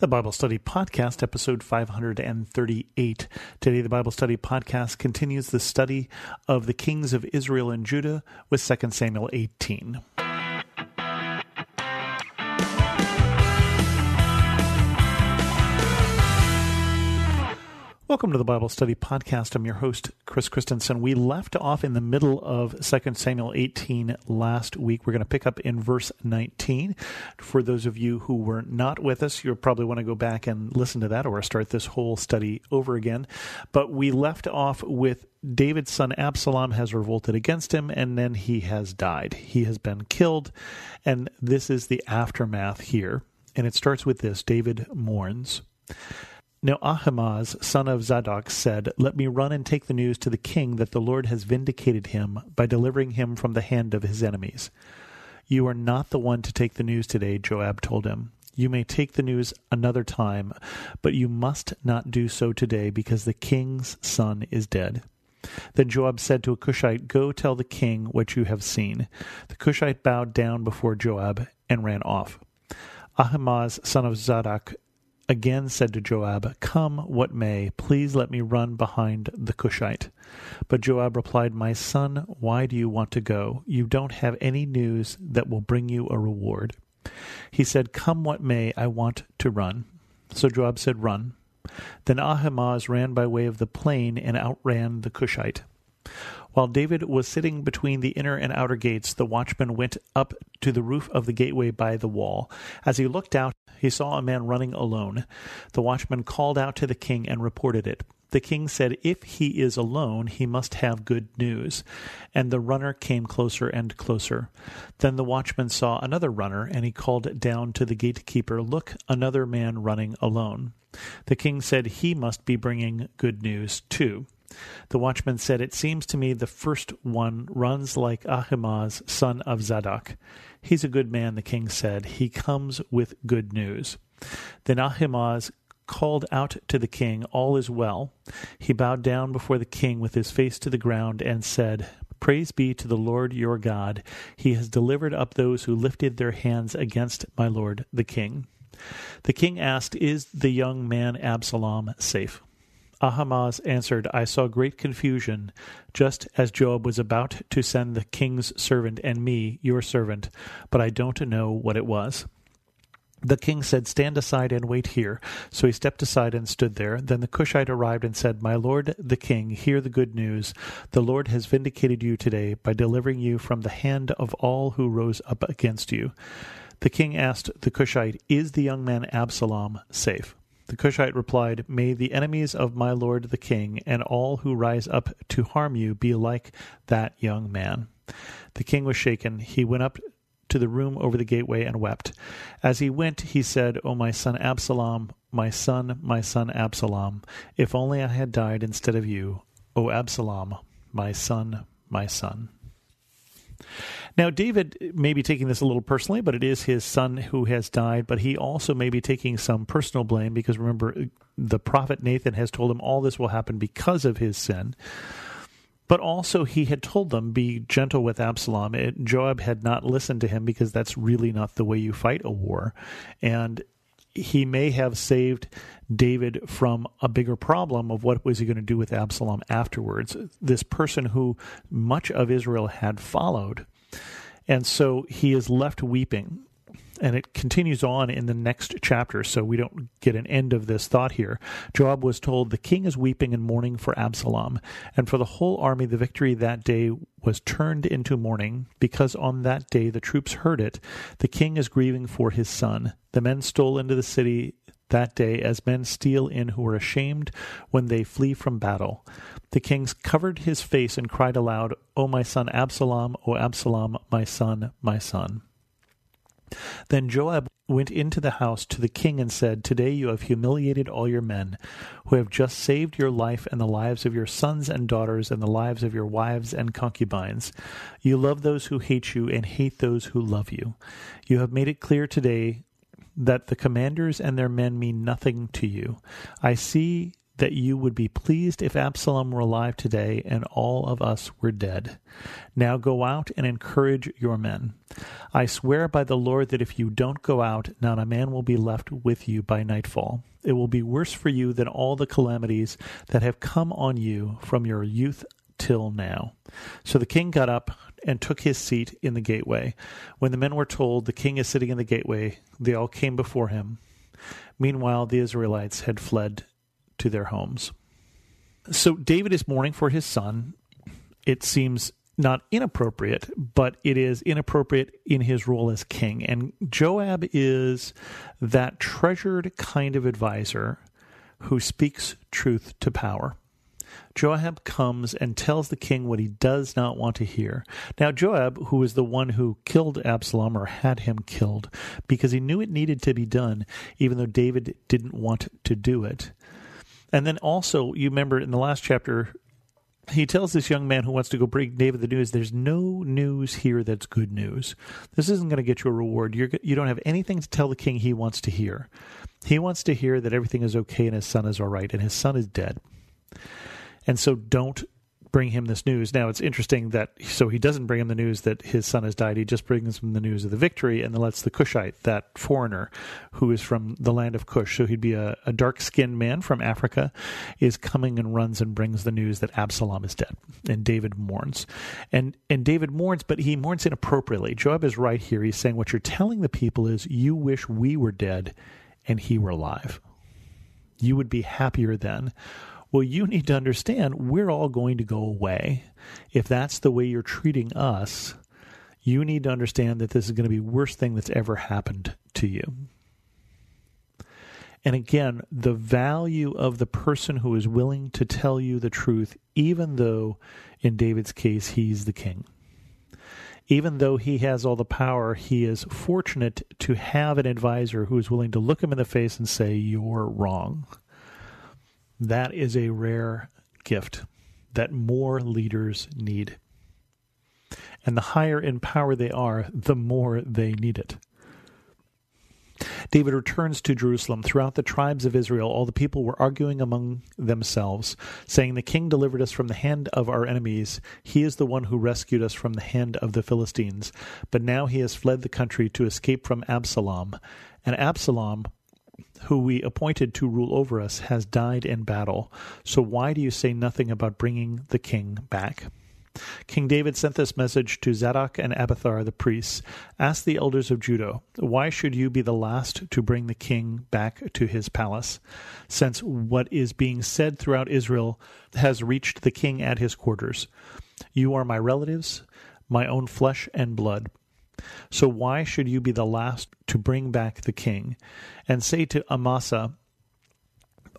The Bible Study Podcast, episode 538. Today, the Bible Study Podcast continues the study of the kings of Israel and Judah with 2 Samuel 18. Welcome to the Bible Study Podcast. I'm your host, Chris Christensen. We left off in the middle of 2 Samuel 18 last week. We're going to pick up in verse 19. For those of you who were not with us, you'll probably want to go back and listen to that or start this whole study over again. But we left off with David's son Absalom has revolted against him, and then he has died. He has been killed, and this is the aftermath here. And it starts with this David mourns. Now Ahimaaz, son of Zadok, said, Let me run and take the news to the king that the Lord has vindicated him by delivering him from the hand of his enemies. You are not the one to take the news today, Joab told him. You may take the news another time, but you must not do so today because the king's son is dead. Then Joab said to a Cushite, Go tell the king what you have seen. The Cushite bowed down before Joab and ran off. Ahimaaz, son of Zadok, again said to Joab, Come what may, please let me run behind the Cushite. But Joab replied, My son, why do you want to go? You don't have any news that will bring you a reward. He said, Come what may, I want to run. So Joab said, Run. Then Ahimaaz ran by way of the plain and outran the Cushite. While David was sitting between the inner and outer gates, the watchman went up to the roof of the gateway by the wall. As he looked out, he saw a man running alone. The watchman called out to the king and reported it. The king said, If he is alone, he must have good news. And the runner came closer and closer. Then the watchman saw another runner, and he called down to the gatekeeper, Look, another man running alone. The king said, He must be bringing good news too. The watchman said, It seems to me the first one runs like Ahimaaz, son of Zadok. He's a good man, the king said. He comes with good news. Then Ahimaaz called out to the king, All is well. He bowed down before the king with his face to the ground and said, Praise be to the Lord your God. He has delivered up those who lifted their hands against my lord the king. The king asked, Is the young man Absalom safe? Ahimaaz answered, I saw great confusion, just as Joab was about to send the king's servant and me, your servant, but I don't know what it was. The king said, Stand aside and wait here. So he stepped aside and stood there. Then the Cushite arrived and said, My lord the king, hear the good news. The Lord has vindicated you today by delivering you from the hand of all who rose up against you. The king asked the Cushite, Is the young man Absalom safe? The Cushite replied, May the enemies of my lord the king and all who rise up to harm you be like that young man. The king was shaken. He went up to the room over the gateway and wept. As he went, he said, O my son Absalom, my son, my son Absalom, if only I had died instead of you. O Absalom, my son, my son. Now, David may be taking this a little personally, but it is his son who has died. But he also may be taking some personal blame because remember, the prophet Nathan has told him all this will happen because of his sin. But also, he had told them, be gentle with Absalom. It, Joab had not listened to him because that's really not the way you fight a war. And he may have saved David from a bigger problem of what was he going to do with Absalom afterwards. This person who much of Israel had followed. And so he is left weeping and it continues on in the next chapter, so we don't get an end of this thought here. Joab was told, The king is weeping and mourning for Absalom, and for the whole army the victory that day was turned into mourning, because on that day the troops heard it. The king is grieving for his son. The men stole into the city that day as men steal in who are ashamed when they flee from battle. The king covered his face and cried aloud, O my son Absalom, O Absalom, my son, my son. Then Joab went into the house to the king and said, Today you have humiliated all your men, who have just saved your life and the lives of your sons and daughters and the lives of your wives and concubines. You love those who hate you and hate those who love you. You have made it clear today that the commanders and their men mean nothing to you. I see that you would be pleased if Absalom were alive today and all of us were dead. Now go out and encourage your men. I swear by the Lord that if you don't go out, not a man will be left with you by nightfall. It will be worse for you than all the calamities that have come on you from your youth till now. So the king got up and took his seat in the gateway. When the men were told, The king is sitting in the gateway, they all came before him. Meanwhile, the Israelites had fled to their homes. So David is mourning for his son. It seems not inappropriate, but it is inappropriate in his role as king. And Joab is that treasured kind of advisor who speaks truth to power. Joab comes and tells the king what he does not want to hear. Now, Joab, who was the one who killed Absalom or had him killed, because he knew it needed to be done, even though David didn't want to do it. And then also, you remember in the last chapter, he tells this young man who wants to go bring David the news, there's no news here that's good news. This isn't going to get you a reward. You're, you don't have anything to tell the king he wants to hear. He wants to hear that everything is okay and his son is all right, and his son is dead. And so don't bring him this news. Now it's interesting that so he doesn't bring him the news that his son has died. He just brings him the news of the victory and then lets the Cushite, that foreigner who is from the land of Cush, so he'd be a, a dark skinned man from Africa, is coming and runs and brings the news that Absalom is dead. And David mourns. And and David mourns, but he mourns inappropriately. Joab is right here. He's saying what you're telling the people is you wish we were dead and he were alive. You would be happier then well, you need to understand we're all going to go away. If that's the way you're treating us, you need to understand that this is going to be the worst thing that's ever happened to you. And again, the value of the person who is willing to tell you the truth, even though in David's case he's the king. Even though he has all the power, he is fortunate to have an advisor who is willing to look him in the face and say, You're wrong. That is a rare gift that more leaders need. And the higher in power they are, the more they need it. David returns to Jerusalem. Throughout the tribes of Israel, all the people were arguing among themselves, saying, The king delivered us from the hand of our enemies. He is the one who rescued us from the hand of the Philistines. But now he has fled the country to escape from Absalom. And Absalom who we appointed to rule over us, has died in battle. So why do you say nothing about bringing the king back? King David sent this message to Zadok and Abiathar the priests Ask the elders of Judah, why should you be the last to bring the king back to his palace? Since what is being said throughout Israel has reached the king at his quarters. You are my relatives, my own flesh and blood. So why should you be the last to bring back the king? And say to Amasa,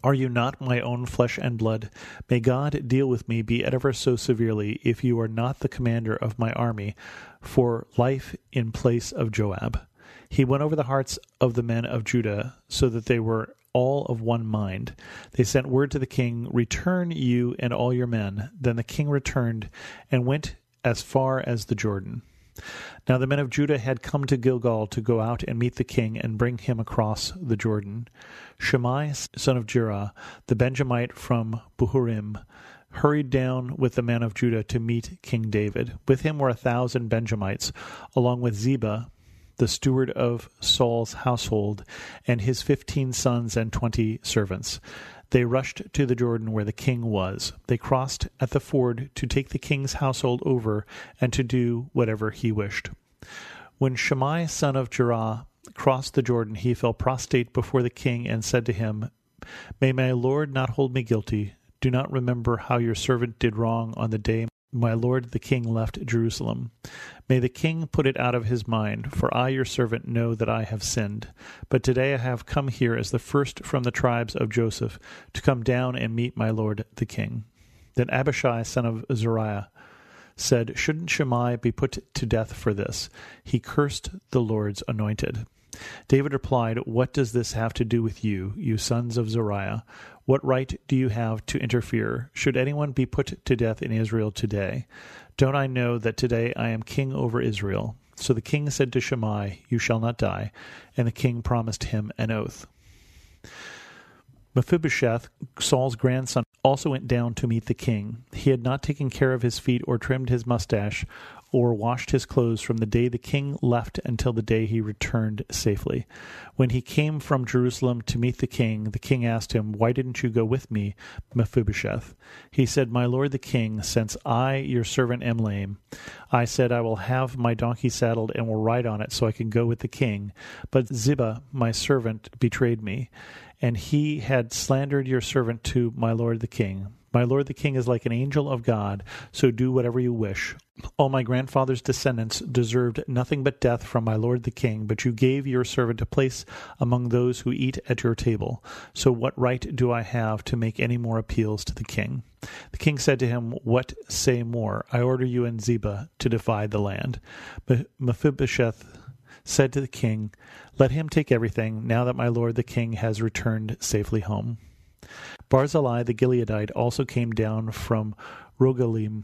Are you not my own flesh and blood? May God deal with me, be it ever so severely, if you are not the commander of my army, for life in place of Joab. He went over the hearts of the men of Judah, so that they were all of one mind. They sent word to the king, Return you and all your men. Then the king returned and went as far as the Jordan. Now the men of Judah had come to Gilgal to go out and meet the king and bring him across the Jordan. Shimei, son of Gera, the Benjamite from Bahurim, hurried down with the men of Judah to meet King David. With him were a thousand Benjamites, along with Ziba, the steward of Saul's household, and his fifteen sons and twenty servants. They rushed to the Jordan where the king was. They crossed at the ford to take the king's household over and to do whatever he wished. When Shimei son of Gera crossed the Jordan, he fell prostrate before the king and said to him, May my lord not hold me guilty. Do not remember how your servant did wrong on the day my lord the king left Jerusalem. May the king put it out of his mind, for I, your servant, know that I have sinned. But today I have come here as the first from the tribes of Joseph, to come down and meet my lord the king. Then Abishai, son of Zeruiah, said, Shouldn't Shimei be put to death for this? He cursed the Lord's anointed. David replied, What does this have to do with you, you sons of Zeruiah? What right do you have to interfere? Should anyone be put to death in Israel today? Don't I know that today I am king over Israel? So the king said to Shimei, You shall not die. And the king promised him an oath. Mephibosheth, Saul's grandson, also went down to meet the king. He had not taken care of his feet or trimmed his mustache or washed his clothes from the day the king left until the day he returned safely. When he came from Jerusalem to meet the king, the king asked him, Why didn't you go with me, Mephibosheth? He said, My lord the king, since I, your servant, am lame, I said, I will have my donkey saddled and will ride on it so I can go with the king. But Ziba, my servant, betrayed me, and he had slandered your servant to my lord the king. My lord the king is like an angel of God, so do whatever you wish. All my grandfather's descendants deserved nothing but death from my lord the king, but you gave your servant a place among those who eat at your table. So what right do I have to make any more appeals to the king? The king said to him, What say more? I order you and Ziba to divide the land. But Mephibosheth said to the king, Let him take everything, now that my lord the king has returned safely home. Barzillai the Gileadite also came down from Rogelim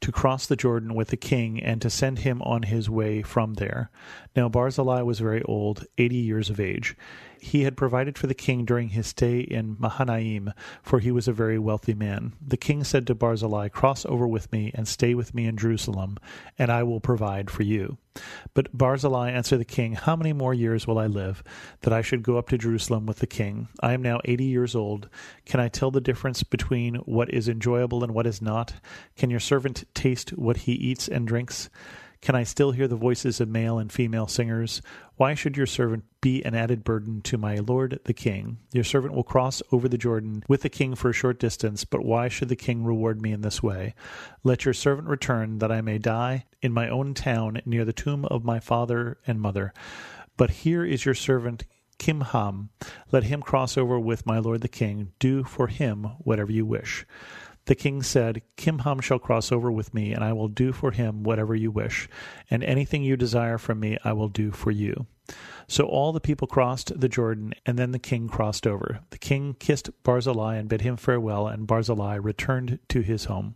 to cross the Jordan with the king and to send him on his way from there. Now Barzillai was very old, eighty years of age. He had provided for the king during his stay in Mahanaim, for he was a very wealthy man. The king said to Barzillai, Cross over with me and stay with me in Jerusalem, and I will provide for you. But Barzillai answered the king, How many more years will I live, that I should go up to Jerusalem with the king? I am now eighty years old. Can I tell the difference between what is enjoyable and what is not? Can your servant taste what he eats and drinks? Can I still hear the voices of male and female singers? Why should your servant be an added burden to my lord the king? Your servant will cross over the Jordan with the king for a short distance, but why should the king reward me in this way? Let your servant return, that I may die in my own town near the tomb of my father and mother. But here is your servant Kimham. Let him cross over with my lord the king. Do for him whatever you wish. The king said, Kimham shall cross over with me, and I will do for him whatever you wish, and anything you desire from me I will do for you. So all the people crossed the Jordan, and then the king crossed over. The king kissed Barzillai and bid him farewell, and Barzillai returned to his home.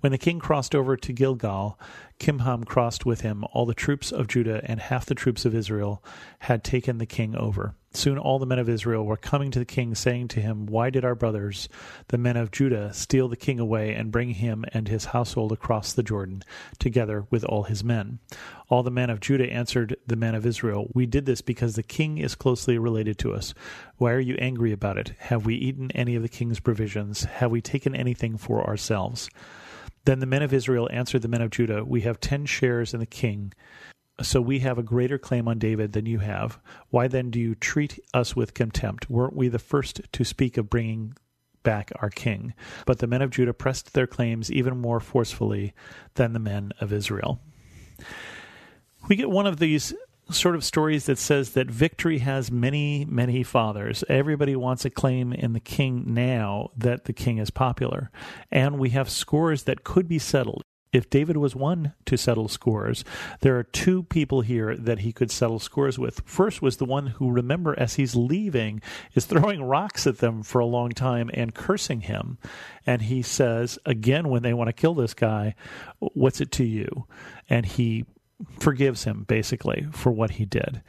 When the king crossed over to Gilgal, Kimham crossed with him. All the troops of Judah and half the troops of Israel had taken the king over. Soon all the men of Israel were coming to the king, saying to him, Why did our brothers, the men of Judah, steal the king away and bring him and his household across the Jordan, together with all his men? All the men of Judah answered the men of Israel, We did this because the king is closely related to us. Why are you angry about it? Have we eaten any of the king's provisions? Have we taken anything for ourselves? Then the men of Israel answered the men of Judah, We have ten shares in the king so we have a greater claim on David than you have. Why then do you treat us with contempt? Weren't we the first to speak of bringing back our king? But the men of Judah pressed their claims even more forcefully than the men of Israel. We get one of these sort of stories that says that victory has many, many fathers. Everybody wants a claim in the king now that the king is popular. And we have scores that could be settled if David was one to settle scores, there are two people here that he could settle scores with. First was the one who, remember, as he's leaving, is throwing rocks at them for a long time and cursing him. And he says, again, when they want to kill this guy, What's it to you? And he forgives him basically for what he did.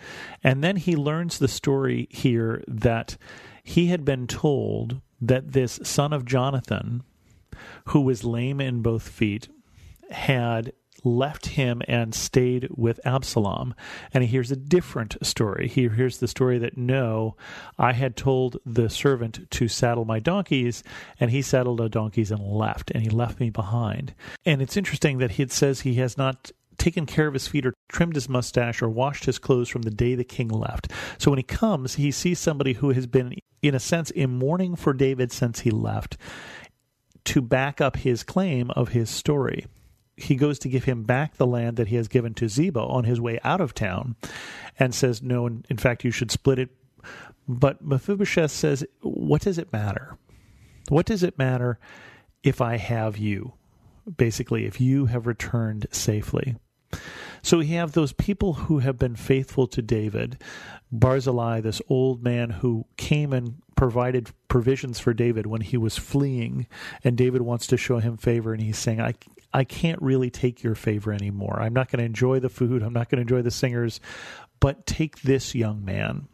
And then he learns the story here that he had been told that this son of Jonathan, who was lame in both feet, had left him and stayed with Absalom. And he hears a different story. He hears the story that no, I had told the servant to saddle my donkeys, and he saddled the donkeys and left, and he left me behind. And it's interesting that he says he has not taken care of his feet or trimmed his mustache or washed his clothes from the day the king left. So when he comes, he sees somebody who has been, in a sense, in mourning for David since he left to back up his claim of his story he goes to give him back the land that he has given to Ziba on his way out of town and says, No, in fact, you should split it. But Mephibosheth says, What does it matter? What does it matter if I have you? Basically, if you have returned safely. So we have those people who have been faithful to David. Barzillai, this old man who came and provided provisions for David when he was fleeing, and David wants to show him favor, and he's saying, I, I can't really take your favor anymore. I'm not going to enjoy the food. I'm not going to enjoy the singers, but take this young man.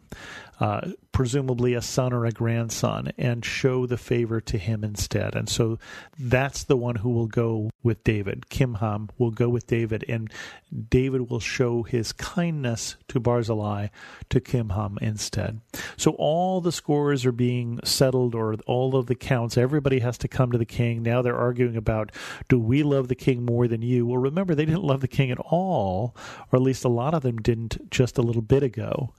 Uh, presumably a son or a grandson, and show the favor to him instead. And so that's the one who will go with David. Kimham will go with David, and David will show his kindness to Barzillai to Kimham instead. So all the scores are being settled, or all of the counts. Everybody has to come to the king. Now they're arguing about do we love the king more than you? Well, remember, they didn't love the king at all, or at least a lot of them didn't just a little bit ago.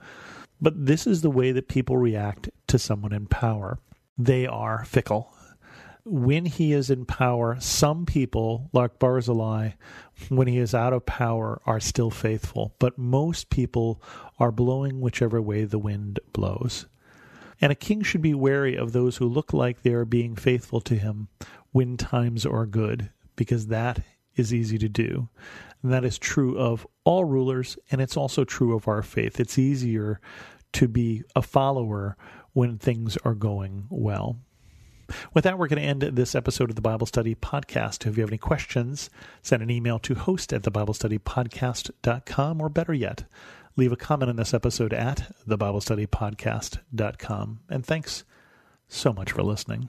But this is the way that people react to someone in power. They are fickle. When he is in power, some people, like Barzillai, when he is out of power, are still faithful. But most people are blowing whichever way the wind blows. And a king should be wary of those who look like they are being faithful to him when times are good, because that is easy to do. And that is true of all rulers, and it's also true of our faith. It's easier to be a follower when things are going well. With that, we're going to end this episode of the Bible Study Podcast. If you have any questions, send an email to host at thebiblestudypodcast.com, or better yet, leave a comment on this episode at thebiblestudypodcast.com. And thanks so much for listening.